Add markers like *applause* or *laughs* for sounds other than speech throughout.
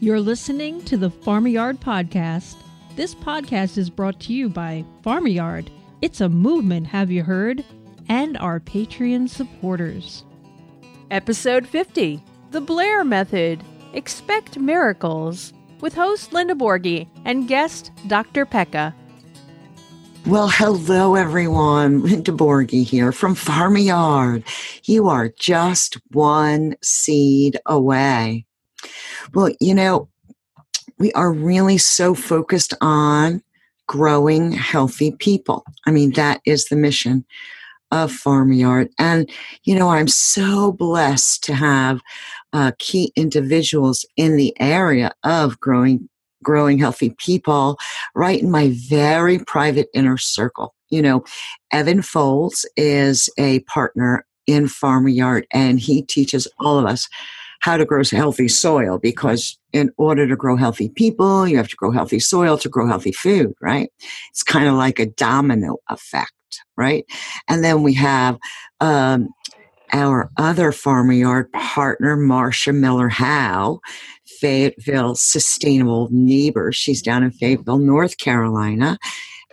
You're listening to the Farm-A-Yard Podcast. This podcast is brought to you by Farm-A-Yard. It's a movement, have you heard? And our Patreon supporters. Episode 50 The Blair Method Expect Miracles with host Linda Borghi and guest Dr. Pecca. Well, hello everyone. Linda Borghi here from Farm-A-Yard. You are just one seed away. Well, you know, we are really so focused on growing healthy people. I mean, that is the mission of Farm-A-Yard. And, you know, I'm so blessed to have uh, key individuals in the area of growing growing healthy people right in my very private inner circle. You know, Evan Folds is a partner in Farm-A-Yard and he teaches all of us how to grow healthy soil because in order to grow healthy people, you have to grow healthy soil to grow healthy food, right? It's kind of like a domino effect, right? And then we have um, our other Farm-A-Yard partner, Marcia Miller Howe, Fayetteville Sustainable Neighbor. She's down in Fayetteville, North Carolina.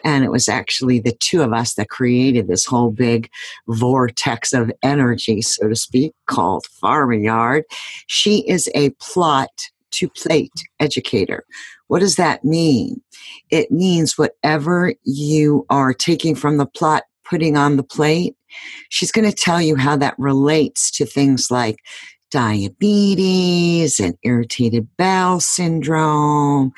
And it was actually the two of us that created this whole big vortex of energy, so to speak, called Farm-A-Yard. She is a plot to plate educator. What does that mean? It means whatever you are taking from the plot, putting on the plate, she's going to tell you how that relates to things like diabetes and irritated bowel syndrome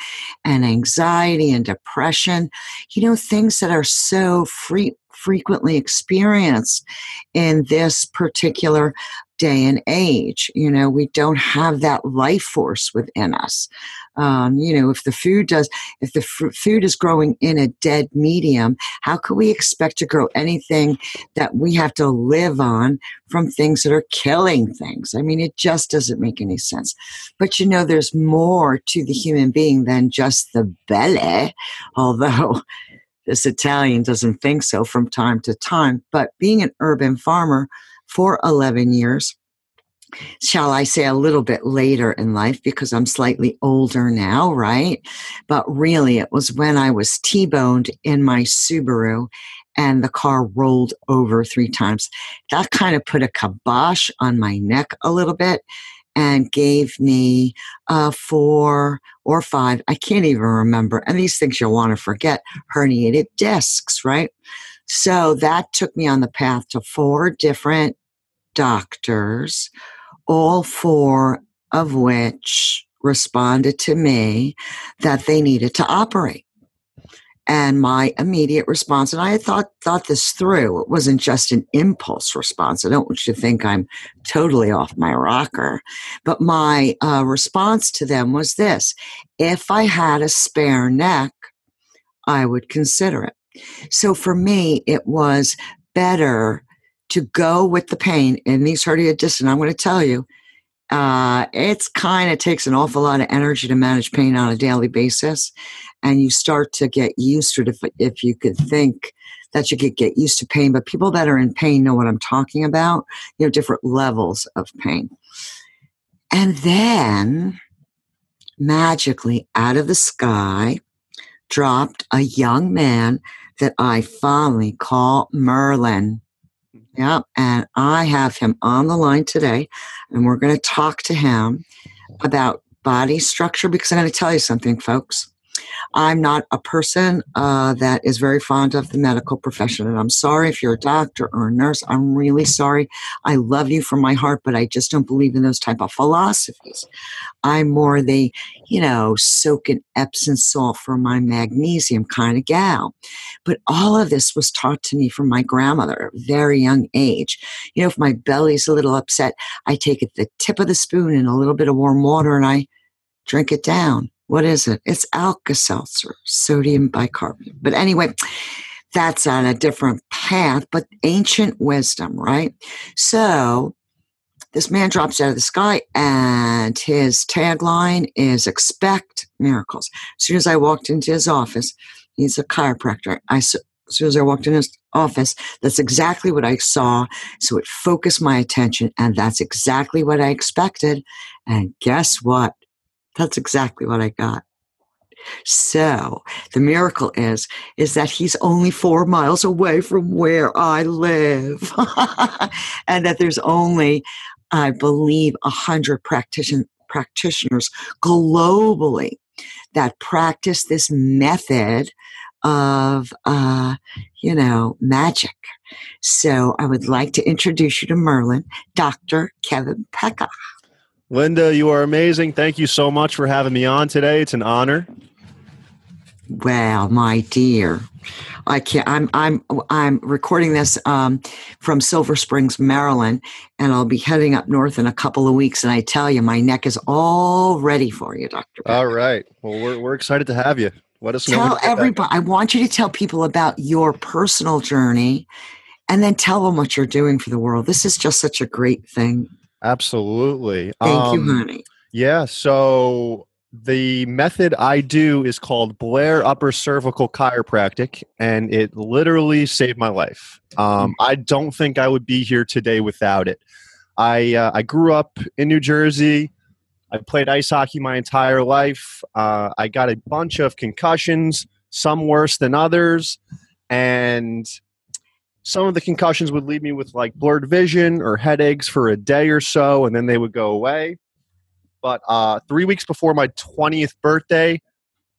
and anxiety and depression. You know, things that are so free, frequently experienced in this particular day and age. You know, we don't have that life force within us. Um, you know, if the food does, if the f- food is growing in a dead medium, how could we expect to grow anything that we have to live on from things that are killing things? I mean, it just doesn't make any sense. But you know, there's more to the human being than just the belly, although *laughs* this Italian doesn't think so from time to time. But being an urban farmer, for 11 years. Shall I say a little bit later in life because I'm slightly older now, right? But really, it was when I was T boned in my Subaru and the car rolled over three times. That kind of put a kibosh on my neck a little bit and gave me uh, four or five, I can't even remember. And these things you'll want to forget herniated discs, right? So that took me on the path to four different doctors, all four of which responded to me that they needed to operate. And my immediate response, and I had thought thought this through. It wasn't just an impulse response. I don't want you to think I'm totally off my rocker, but my uh, response to them was this: If I had a spare neck, I would consider it. So for me, it was better to go with the pain in these hernia discs. And I'm going to tell you, uh, it's kind of takes an awful lot of energy to manage pain on a daily basis. And you start to get used to it if, if you could think that you could get used to pain. But people that are in pain know what I'm talking about. You know, different levels of pain. And then magically out of the sky dropped a young man that I fondly call Merlin. Yeah, and I have him on the line today, and we're going to talk to him about body structure because I'm going to tell you something, folks. I'm not a person uh, that is very fond of the medical profession. And I'm sorry if you're a doctor or a nurse. I'm really sorry. I love you from my heart, but I just don't believe in those type of philosophies. I'm more the, you know, soak in Epsom salt for my magnesium kind of gal. But all of this was taught to me from my grandmother at a very young age. You know, if my belly's a little upset, I take it the tip of the spoon in a little bit of warm water and I drink it down what is it? It's Alka Seltzer, sodium bicarbonate. But anyway, that's on a different path, but ancient wisdom, right? So this man drops out of the sky and his tagline is expect miracles. As soon as I walked into his office, he's a chiropractor. I, as soon as I walked in his office, that's exactly what I saw. So it focused my attention, and that's exactly what I expected. And guess what? That's exactly what I got. So the miracle is is that he's only four miles away from where I live, *laughs* and that there's only, I believe, a hundred practition practitioners globally that practice this method of, uh, you know, magic. So I would like to introduce you to Merlin, Dr. Kevin Pecca. Linda, you are amazing. Thank you so much for having me on today. It's an honor. Well, my dear, I can't. I'm I'm I'm recording this um, from Silver Springs, Maryland, and I'll be heading up north in a couple of weeks. And I tell you, my neck is all ready for you, Doctor. All right. Well, we're we're excited to have you. Let us tell everybody. I want you to tell people about your personal journey, and then tell them what you're doing for the world. This is just such a great thing. Absolutely. Thank um, you, honey. Yeah. So the method I do is called Blair Upper Cervical Chiropractic, and it literally saved my life. Um, hmm. I don't think I would be here today without it. I uh, I grew up in New Jersey. I played ice hockey my entire life. Uh, I got a bunch of concussions, some worse than others, and some of the concussions would leave me with like blurred vision or headaches for a day or so, and then they would go away. But uh, three weeks before my 20th birthday,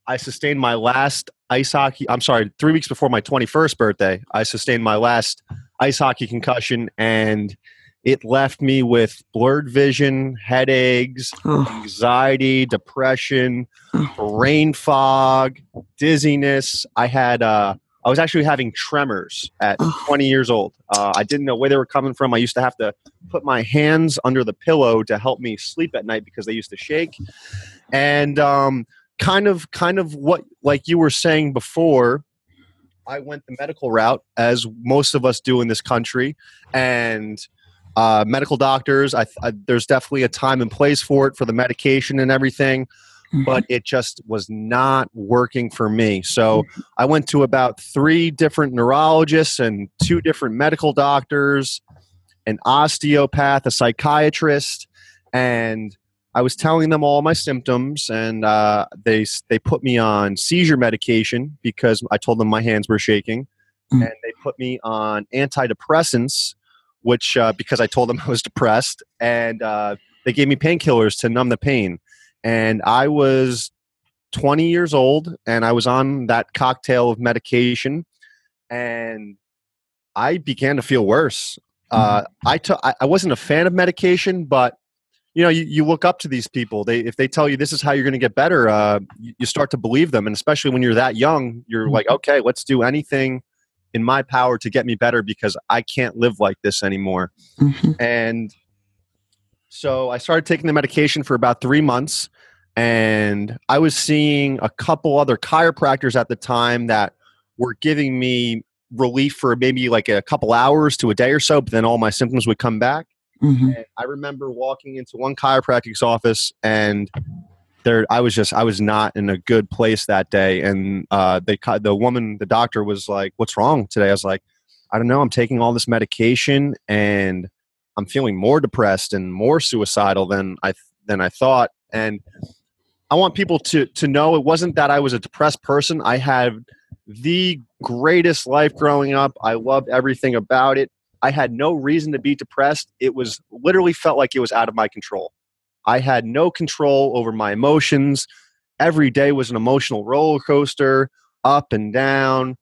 I sustained my last ice hockey. I'm sorry, three weeks before my 21st birthday, I sustained my last ice hockey concussion, and it left me with blurred vision, headaches, anxiety, depression, brain fog, dizziness. I had uh, I was actually having tremors at 20 years old. Uh, I didn't know where they were coming from. I used to have to put my hands under the pillow to help me sleep at night because they used to shake. And um, kind of, kind of what, like you were saying before, I went the medical route, as most of us do in this country, and uh, medical doctors. I, I, there's definitely a time and place for it for the medication and everything. But it just was not working for me. So mm-hmm. I went to about three different neurologists and two different medical doctors, an osteopath, a psychiatrist, and I was telling them all my symptoms, and uh, they they put me on seizure medication because I told them my hands were shaking, mm. and they put me on antidepressants, which uh, because I told them *laughs* I was depressed, and uh, they gave me painkillers to numb the pain and I was 20 years old and I was on that cocktail of medication and I began to feel worse. Uh, mm-hmm. I took I wasn't a fan of medication, but you know, you, you look up to these people. They if they tell you this is how you're going to get better, uh, you, you, start to believe them. And especially when you're that young, you're like, mm-hmm. okay, let's do anything in my power to get me better because I can't live like this anymore. Mm-hmm. And so I started taking the medication for about three months, and I was seeing a couple other chiropractors at the time that were giving me relief for maybe like a couple hours to a day or so, but then all my symptoms would come back. Mm-hmm. I remember walking into one chiropractic's office and there I was just I was not in a good place that day and uh they the woman the doctor was like what's wrong today I was like I don't know I'm taking all this medication and I'm feeling more depressed and more suicidal than I than I thought. And I want people to to know it wasn't that I was a depressed person. I had the greatest life growing up. I loved everything about it. I had no reason to be depressed. It was literally felt like it was out of my control. I had no control over my emotions. Every day was an emotional roller coaster, up and down.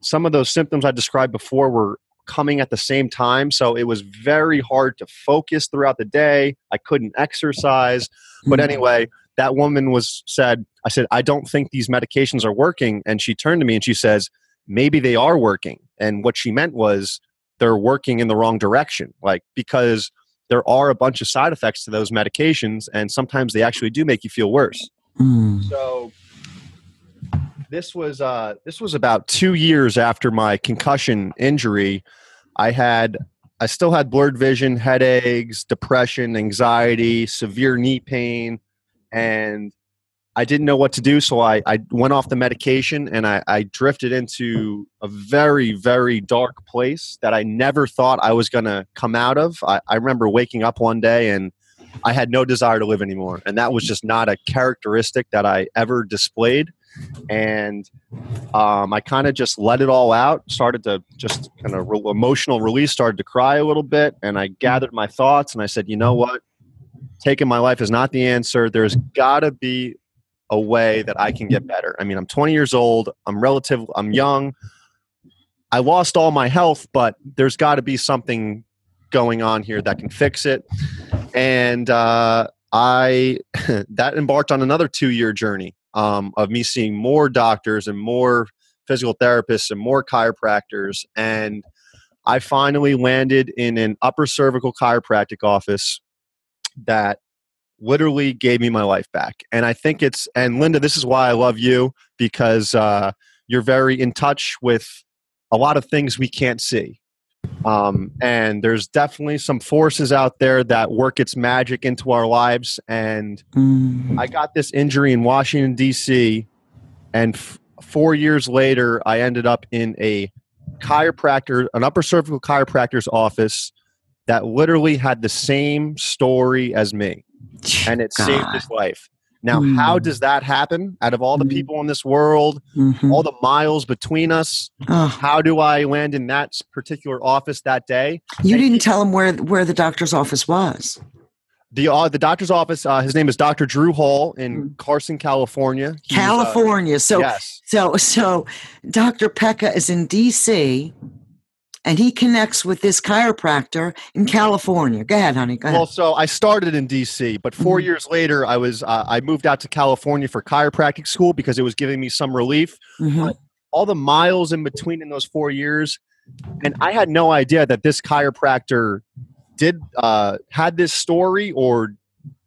Some of those symptoms I described before were coming at the same time. So it was very hard to focus throughout the day. I couldn't exercise. But hmm. anyway, that woman was said, I said, I don't think these medications are working. And she turned to me and she says, maybe they are working. And what she meant was they're working in the wrong direction. Like, because there are a bunch of side effects to those medications, and sometimes they actually do make you feel worse. Mm. So this was uh, this was about two years after my concussion injury. I had I still had blurred vision, headaches, depression, anxiety, severe knee pain, and I didn't know what to do. So I, I went off the medication and I, I drifted into a very, very dark place that I never thought I was going to come out of. I, I remember waking up one day and I had no desire to live anymore. And that was just not a characteristic that I ever displayed. And um, I kind of just let it all out, started to just kind of re- emotional release, started to cry a little bit. And I gathered my thoughts and I said, you know what? Taking my life is not the answer. There's got to be a way that I can get better. I mean, I'm 20 years old. I'm relative. I'm young. I lost all my health, but there's got to be something going on here that can fix it. And uh, I *laughs* that embarked on another two year journey um, of me seeing more doctors and more physical therapists and more chiropractors. And I finally landed in an upper cervical chiropractic office that literally gave me my life back. And I think it's, and Linda, this is why I love you because uh, you're very in touch with a lot of things we can't see. Um, and there's definitely some forces out there that work its magic into our lives. And Mm. I got this injury in Washington, D.C., and f- four years later, I ended up in a chiropractor, an upper cervical chiropractor's office that literally had the same story as me, and it saved his life. Now, Mm. how does that happen? Out of all the Mm. people in this world, Mhm. all the miles between us, Oh, how do I land in that particular office that day? you and didn't tell him where where the doctor's office was. The uh, the doctor's office. Uh, his name is Dr. Drew Hall in Mm. Carson, California. He's, uh, California. so yes, so so Dr. Pecca is in DC and he connects with this chiropractor in California. Go ahead, honey. Go ahead. Well, so I started in DC, but 4 Mhm. years later, I was uh, I moved out to California for chiropractic school because it was giving me some relief. Mhm. All the miles in between in those four years, and I had no idea that this chiropractor did uh, had this story or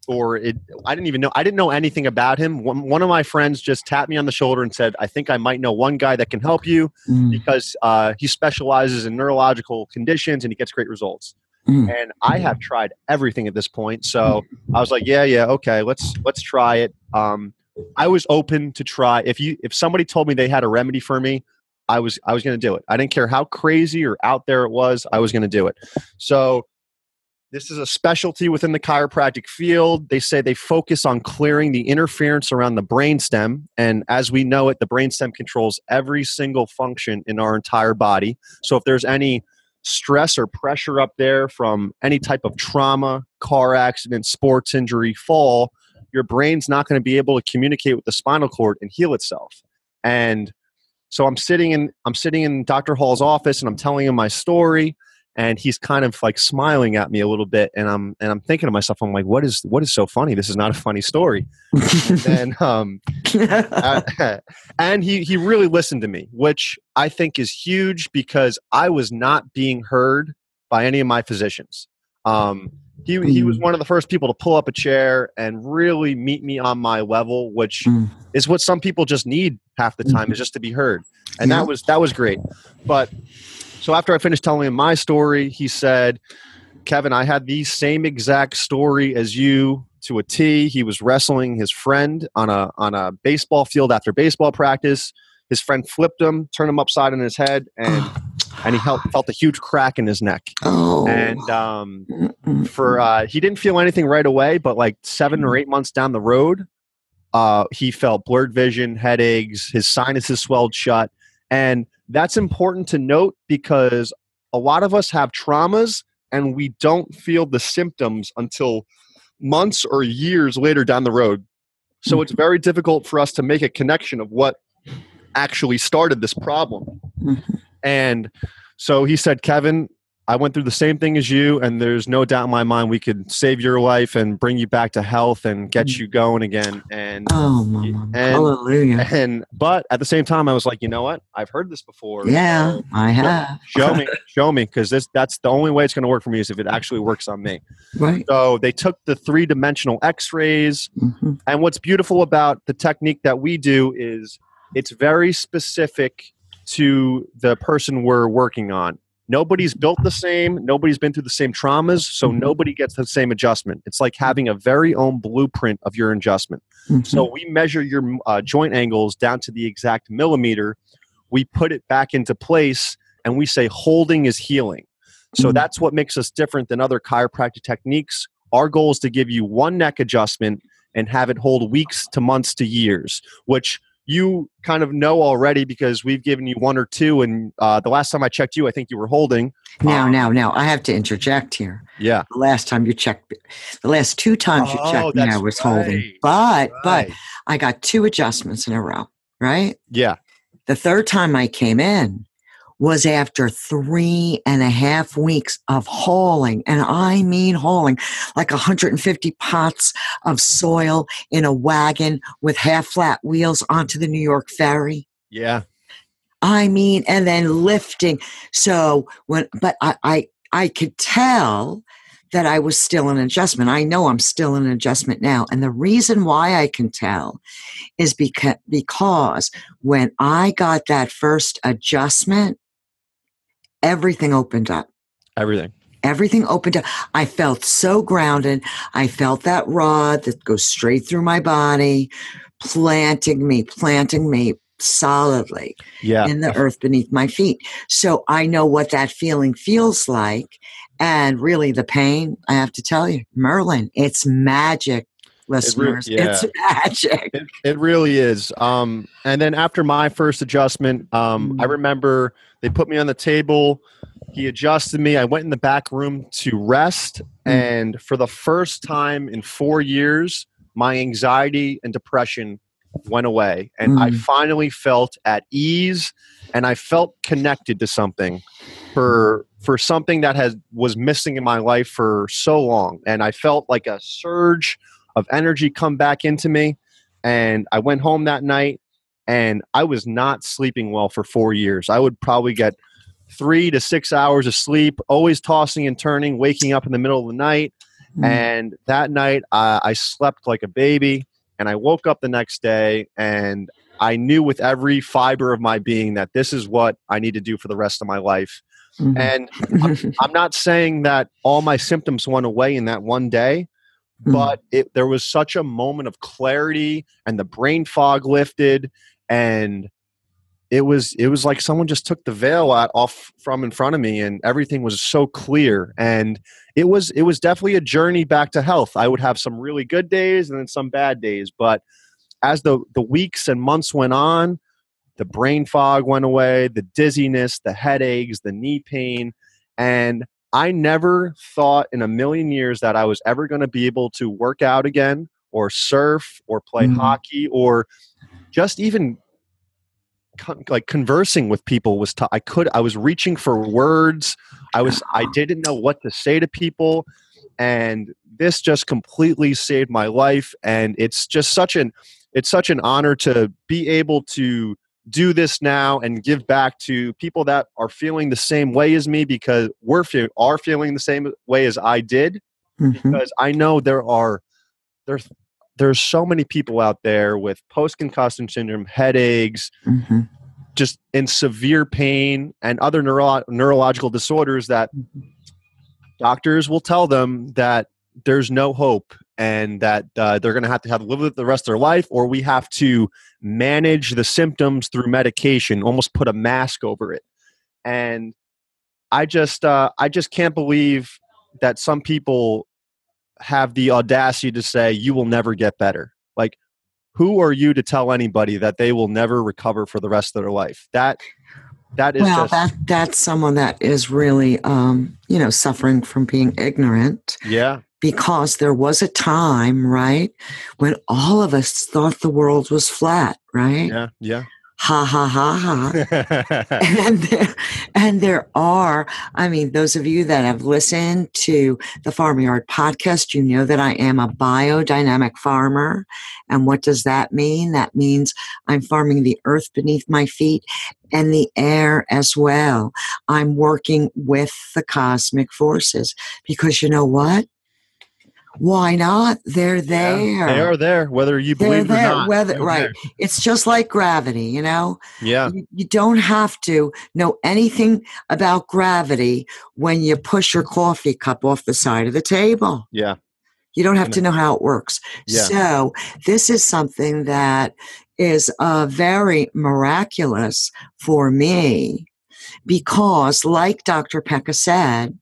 or it. I didn't even know. I didn't know anything about him. One, one of my friends just tapped me on the shoulder and said, "I think I might know one guy that can help you Mm, because uh, he specializes in neurological conditions and he gets great results." mm. and I have tried everything at this point. So I was like, yeah, yeah, okay, let's let's try it. Um, I was open to try. If you if somebody told me they had a remedy for me, I was I was going to do it. I didn't care how crazy or out there it was. I was going to do it. So this is a specialty within the chiropractic field. They say they focus on clearing the interference around the brainstem, and as we know it, the brainstem controls every single function in our entire body. So if there's any stress or pressure up there from any type of trauma, car accident, sports injury, fall, your brain's not going to be able to communicate with the spinal cord and heal itself. And so I'm sitting in I'm sitting in Dr. Hall's office and I'm telling him my story and he's kind of like smiling at me a little bit and I'm and I'm thinking to myself I'm like what is what is so funny this is not a funny story and *laughs* um uh, *laughs* and he he really listened to me, which I think is huge because I was not being heard by any of my physicians. Um, he he was Mm. one of the first people to pull up a chair and really meet me on my level, which Mm. is what some people just need half the time is just to be heard, and Yeah. that was that was great. But so after I finished telling him my story, he said, "Kevin, I had the same exact story as you." To a T, he was wrestling his friend on a on a baseball field after baseball practice. His friend flipped him, turned him upside on his head, and and he felt, felt a huge crack in his neck. oh. And um, for uh, he didn't feel anything right away, but like seven or eight months down the road, uh, he felt blurred vision, headaches, his sinuses swelled shut, and that's important to note because a lot of us have traumas and we don't feel the symptoms until months or years later down the road. So it's very difficult for us to make a connection of what actually started this problem. Mhm. And so he said, Kevin, I went through the same thing as you, and there's no doubt in my mind we could save your life and bring you back to health and get you going again. And Oh, mama. And- Hallelujah. and but at the same time, I was like, you know what? I've heard this before. Yeah, so I have. show me, *laughs* show me, because this that's the only way it's going to work for me is if it actually works on me. Right. So they took the three dimensional X-rays, Mhm. and what's beautiful about the technique that we do is it's very specific to the person we're working on. Nobody's built the same, nobody's been through the same traumas, so Mhm. nobody gets the same adjustment. It's like having a very own blueprint of your adjustment. Mhm. So we measure your uh, joint angles down to the exact millimeter. We put it back into place, and we say holding is healing. So Mhm. that's what makes us different than other chiropractic techniques. our goal is to give you one neck adjustment and have it hold weeks to months to years, which you kind of know already because we've given you one or two. And uh, the last time I checked you, I think you were holding. Now, um, now, now, I have to interject here. Yeah. The last time you checked, the last two times you Oh, checked me, I was holding. right, But, but Right. I got two adjustments in a row, right? Yeah. The third time I came in was after three and a half weeks of hauling. And I mean hauling like 150 pots of soil in a wagon with half flat wheels onto the New York ferry. Yeah. I mean, and then lifting. So when, but I, I, I could tell that I was still in adjustment. I know I'm still in adjustment now. And the reason why I can tell is because, because when I got that first adjustment, everything opened up. Everything. Everything opened up. I felt so grounded. I felt that rod that goes straight through my body, planting me, planting me solidly Yeah. in the *laughs* earth beneath my feet. So I know what that feeling feels like. And really, the pain, I have to tell you, Merlin, it's magic, listeners. It's magic. It, it really is. Um, and then after my first adjustment, um, I Mm. remember they put me on the table. He adjusted me. I went in the back room to rest. Mm. And for the first time in four years, my anxiety and depression went away. And I Mm. finally felt at ease and I felt connected to something for for something that has was missing in my life for so long. And I felt like a surge of energy come back into me. And I went home that night and I was not sleeping well for four years. I would probably get three to six hours of sleep, always tossing and turning, waking up in the middle of the night. Mm. And that night, uh, I slept like a baby. And I woke up the next day and I knew with every fiber of my being that this is what I need to do for the rest of my life. Mhm. And *laughs* I'm not saying that all my symptoms went away in that one day, Mm. but it, there was such a moment of clarity and the brain fog lifted and it was it was like someone just took the veil out, off from in front of me and everything was so clear and it was it was definitely a journey back to health i would have some really good days and then some bad days but as the the weeks and months went on the brain fog went away the dizziness the headaches the knee pain and i never thought in a million years that i was ever going to be able to work out again or surf or play Mhm. hockey or just even con- like conversing with people was t- I could I was reaching for words I was I *sighs* didn't know what to say to people and this just completely saved my life and it's just such an it's such an honor to be able to do this now and give back to people that are feeling the same way as me because we're fe- are feeling the same way as I did Mhm. because I know there are there's there's so many people out there with post concussion syndrome, headaches, Mhm. just in severe pain and other neuro- neurological disorders that doctors will tell them that there's no hope and that uh, they're going to have to have live with it the rest of their life or we have to manage the symptoms through medication almost put a mask over it. And i just uh, i just can't believe that some people have the audacity to say you will never get better. Like who are you to tell anybody that they will never recover for the rest of their life? That that is well, just that that's someone that is really, um, you know, suffering from being ignorant. Yeah because there was a time, right, when all of us thought the world was flat, right? yeah yeah. Ha ha ha ha. *laughs* *laughs* and there, and there are i mean those of you that have listened to the Farm-A-Yard podcast you know that i am a biodynamic farmer. And what does that mean? That means i'm farming the earth beneath my feet and the air as well. I'm working with the cosmic forces because you know what why not they're there Yeah, they are there whether you They're believe it or there, not whether- right. there. it's just like gravity you know yeah you, you don't have to know anything about gravity when you push your coffee cup off the side of the table. yeah You don't have to know how it works. Yeah. So, this is something that is uh, very miraculous for me because, like Dr. Pecca said,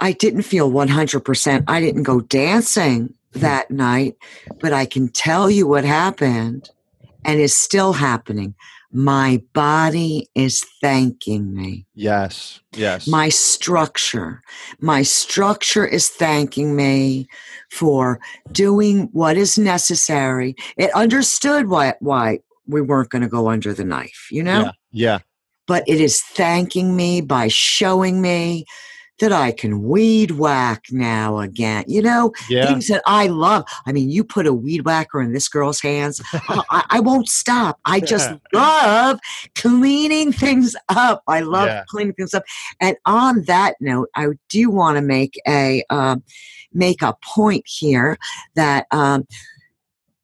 I didn't feel 100%. I didn't go dancing mm-hmm. that night, but I can tell you what happened and is still happening. My body is thanking me. Yes. Yes. My structure, my structure is thanking me for doing what is necessary. It understood why, why we weren't going to go under the knife, you know? Yeah. yeah. But it is thanking me by showing me that I can weed whack now again. You know, Yeah. things that I love. I mean, you put a weed whacker in this girl's hands, I, *laughs* I- won't stop. I just *laughs* love cleaning things up. I love Yeah. cleaning things up. And on that note, I do want to make a um, make a point here that. Um,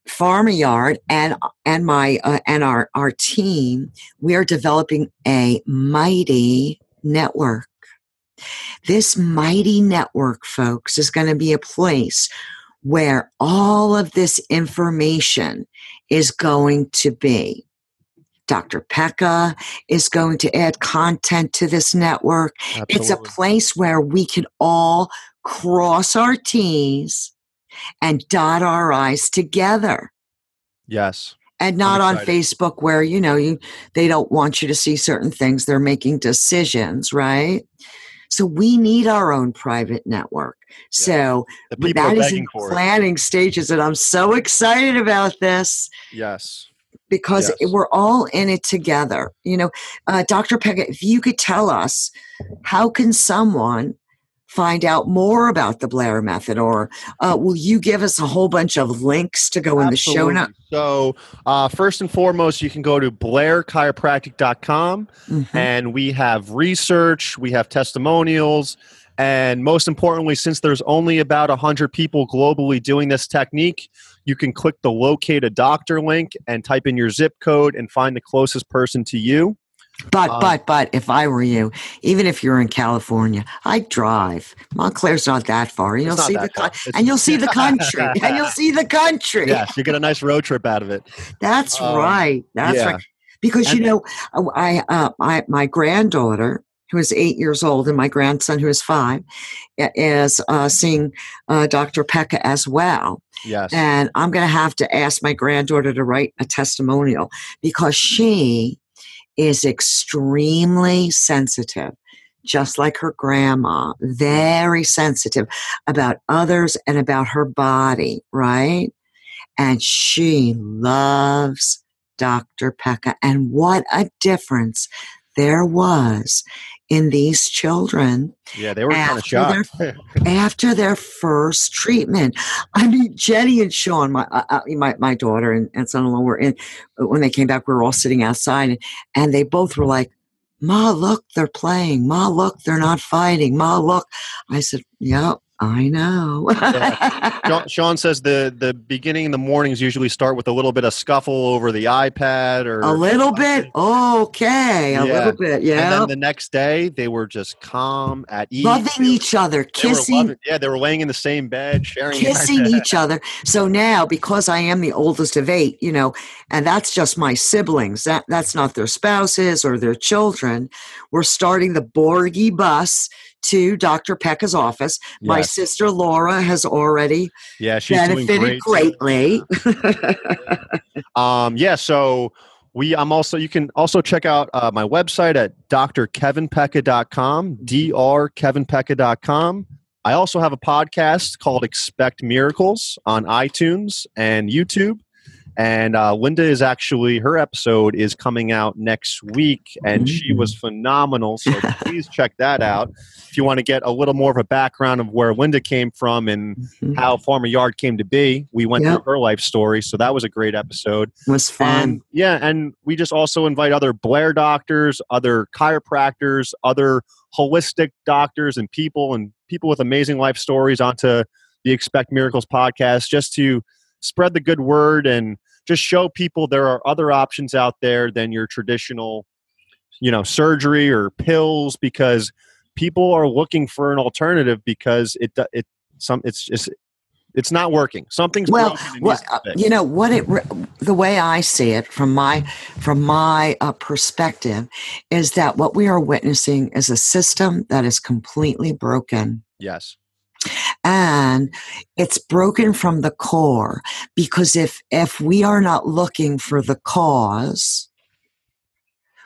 Farm-A-Yard and and my uh, and our our team, we are developing a mighty network. This mighty network, folks, is going to be a place where all of this information is going to be. Dr. Pecca is going to add content to this network. It's a place where we can all cross our T's and dot our I's together yes. and not on. Facebook where you know you they don't want you to see certain things they're making decisions right so we need our own private network so The that is in for it. planning stages and I'm so excited about this Yes. because Yes. we're all in it together you know uh, Dr. Pecca if you could tell us how can someone find out more about the Blair method or uh, will you give us a whole bunch of links to go in the show Absolutely. notes So, uh, first and foremost, you can go to blairchiropractic.com Mhm. and we have research, we have testimonials, and most importantly, since there's only about 100 people globally doing this technique, you can click the locate a doctor link and type in your zip code and find the closest person to you. But Um, but but if I were you, even if you're in California, I'd drive. Montclair's not that far. You'll see the. It's- and you'll see the country. and you'll see the country. Yes, you get a nice road trip out of it. That's Um, right. That's yeah. right. Because And- you know, uh, I uh, my my granddaughter who is eight years old and my grandson who is five is uh, seeing uh, Dr. Pecca as well. Yes. And I'm going to have to ask my granddaughter to write a testimonial because she is extremely sensitive, just like her grandma, very sensitive about others and about her body, right? And she loves Dr. Pecca. And what a difference there was in these children yeah, they were kind of shocked. *laughs* after their first treatment. I mean, Jenny and Sean, my uh, uh, my, my daughter and, and son-in-law were in when they came back. We were all sitting outside, and, and they both were like, "Ma, look, they're playing. Ma, look, they're not fighting. Ma, look." I said, "Yep, I know." Sean, *laughs* Sean says the the beginning in the mornings usually start with a little bit of scuffle over the iPad or a little bit, *laughs* okay, a Yeah. little bit, Yeah. And then the next day they were just calm at ease. Loving each other, kissing, loving- yeah, they were laying in the same bed, sharing kissing each other. So now, because I am the oldest of eight, you know, and that's just my siblings. That that's not their spouses or their children. We're starting the Borghi bus to Dr. Pecca's office. My sister Laura has already Yeah, she's doing benefited great. greatly. Um, yeah, so we I'm also you can also check out uh, my website at drkevinpecca.com, drkevinpecca.com. I also have a podcast called Expect Miracles on iTunes and YouTube. And uh, Linda is actually her episode is coming out next week, and she was phenomenal. So *laughs* please check that out if you want to get a little more of a background of where Linda came from and how Farm-A-Yard came to be. We went Yep. through her life story, so that was a great episode. was fun. And yeah, and we just also invite other Blair doctors, other chiropractors, other holistic doctors, and people and people with amazing life stories onto the Expect Miracles podcast, just to spread the good word and just show people there are other options out there than your traditional, you know, surgery or pills, because people are looking for an alternative because it it some it's just it's not working. Something's well, broken and what, needs to be fixed. you know what it the way I see it from my from my uh, perspective is that what we are witnessing is a system that is completely broken. Yes. And it's broken from the core because if if we are not looking for the cause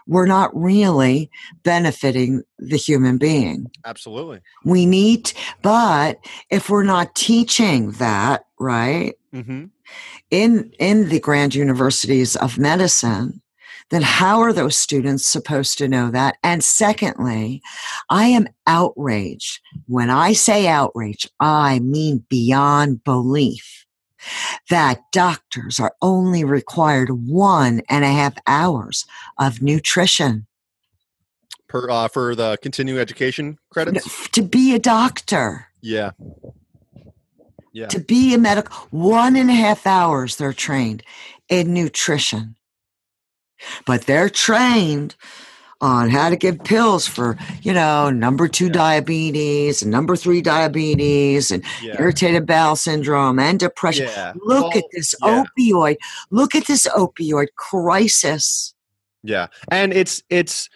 we're not really benefiting the human being Absolutely. we need but if we're not teaching that right Mm-hmm. in in the grand universities of medicine then how are those students supposed to know that and secondly i am outraged when i say outrage i mean beyond belief that doctors are only required one and a half hours of nutrition Per uh, for the continuing education credits. to be a doctor Yeah. Yeah. to be a medical one and a half hours they're trained in nutrition but they're trained on how to give pills for you know number two Yeah. diabetes and number three diabetes and Yeah. irritated bowel syndrome and depression Yeah. look at this opioid look at this opioid crisis Yeah, and it's it's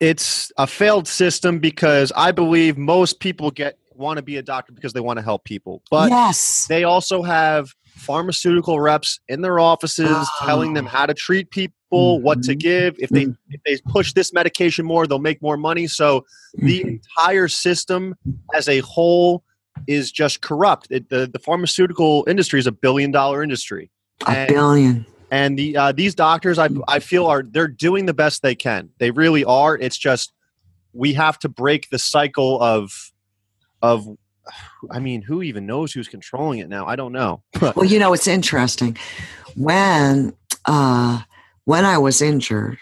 it's a failed system because I believe most people get want to be a doctor because they want to help people, but yes they also have pharmaceutical reps in their offices telling them Oh. how to treat people, what to Mhm. give. If they if they push this medication more, they'll make more money. So the Mm-hmm. entire system as a whole is just corrupt. It, the the pharmaceutical industry is a billion dollar industry a and- billion and the uh, these doctors I, I feel are they're doing the best they can they really are it's just we have to break the cycle of of *sighs* i mean who even knows who's controlling it now i don't know *laughs* Well, you know, it's interesting. When uh, when I was injured,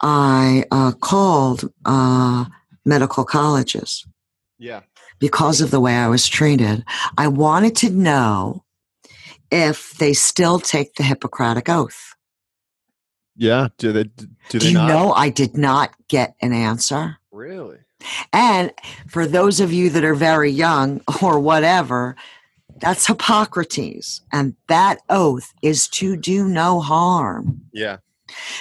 I uh, called uh, medical colleges yeah because of the way I was treated. I wanted to know if they still take the Hippocratic Oath. yeah do they do Do you not know I did not get an answer? really And for those of you that are very young or whatever, that's Hippocrates. And that oath is to do no harm. yeah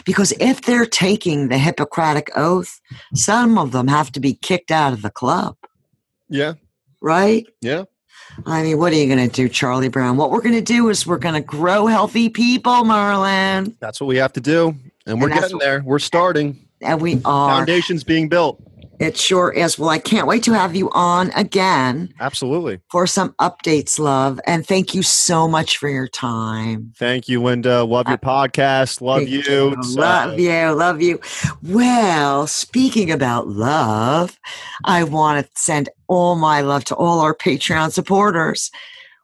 Because if they're taking the Hippocratic oath, some of them have to be kicked out of the club, yeah right? yeah I mean, what are you going to do, Charlie Brown? What we're going to do is we're going to grow healthy people, Merlin. that's what we have to do and we're And getting there we're starting And we are. foundation's being built It sure is. Well, I can't wait to have you on again absolutely for some updates, love. And thank you so much for your time. thank you linda love your podcast love Thank you uh, Love you. Love you. Well, speaking about love, I want to send all my love to all our Patreon supporters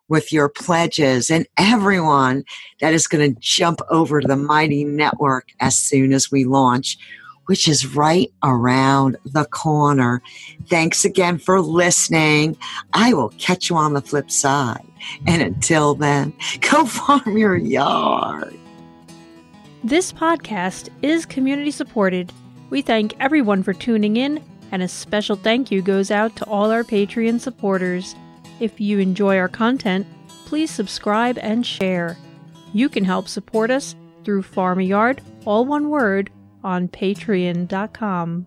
with your pledges and everyone that is going to jump over to the Mighty Network as soon as we launch, which is right around the corner. Thanks again for listening. I will catch you on the flip side. And until then, *laughs* go farm your yard. This podcast is community supported. We thank everyone for tuning in, and a special thank you goes out to all our Patreon supporters. If you enjoy our content, please subscribe and share. You can help support us through Farm-A-Yard, all one word, on patreon.com.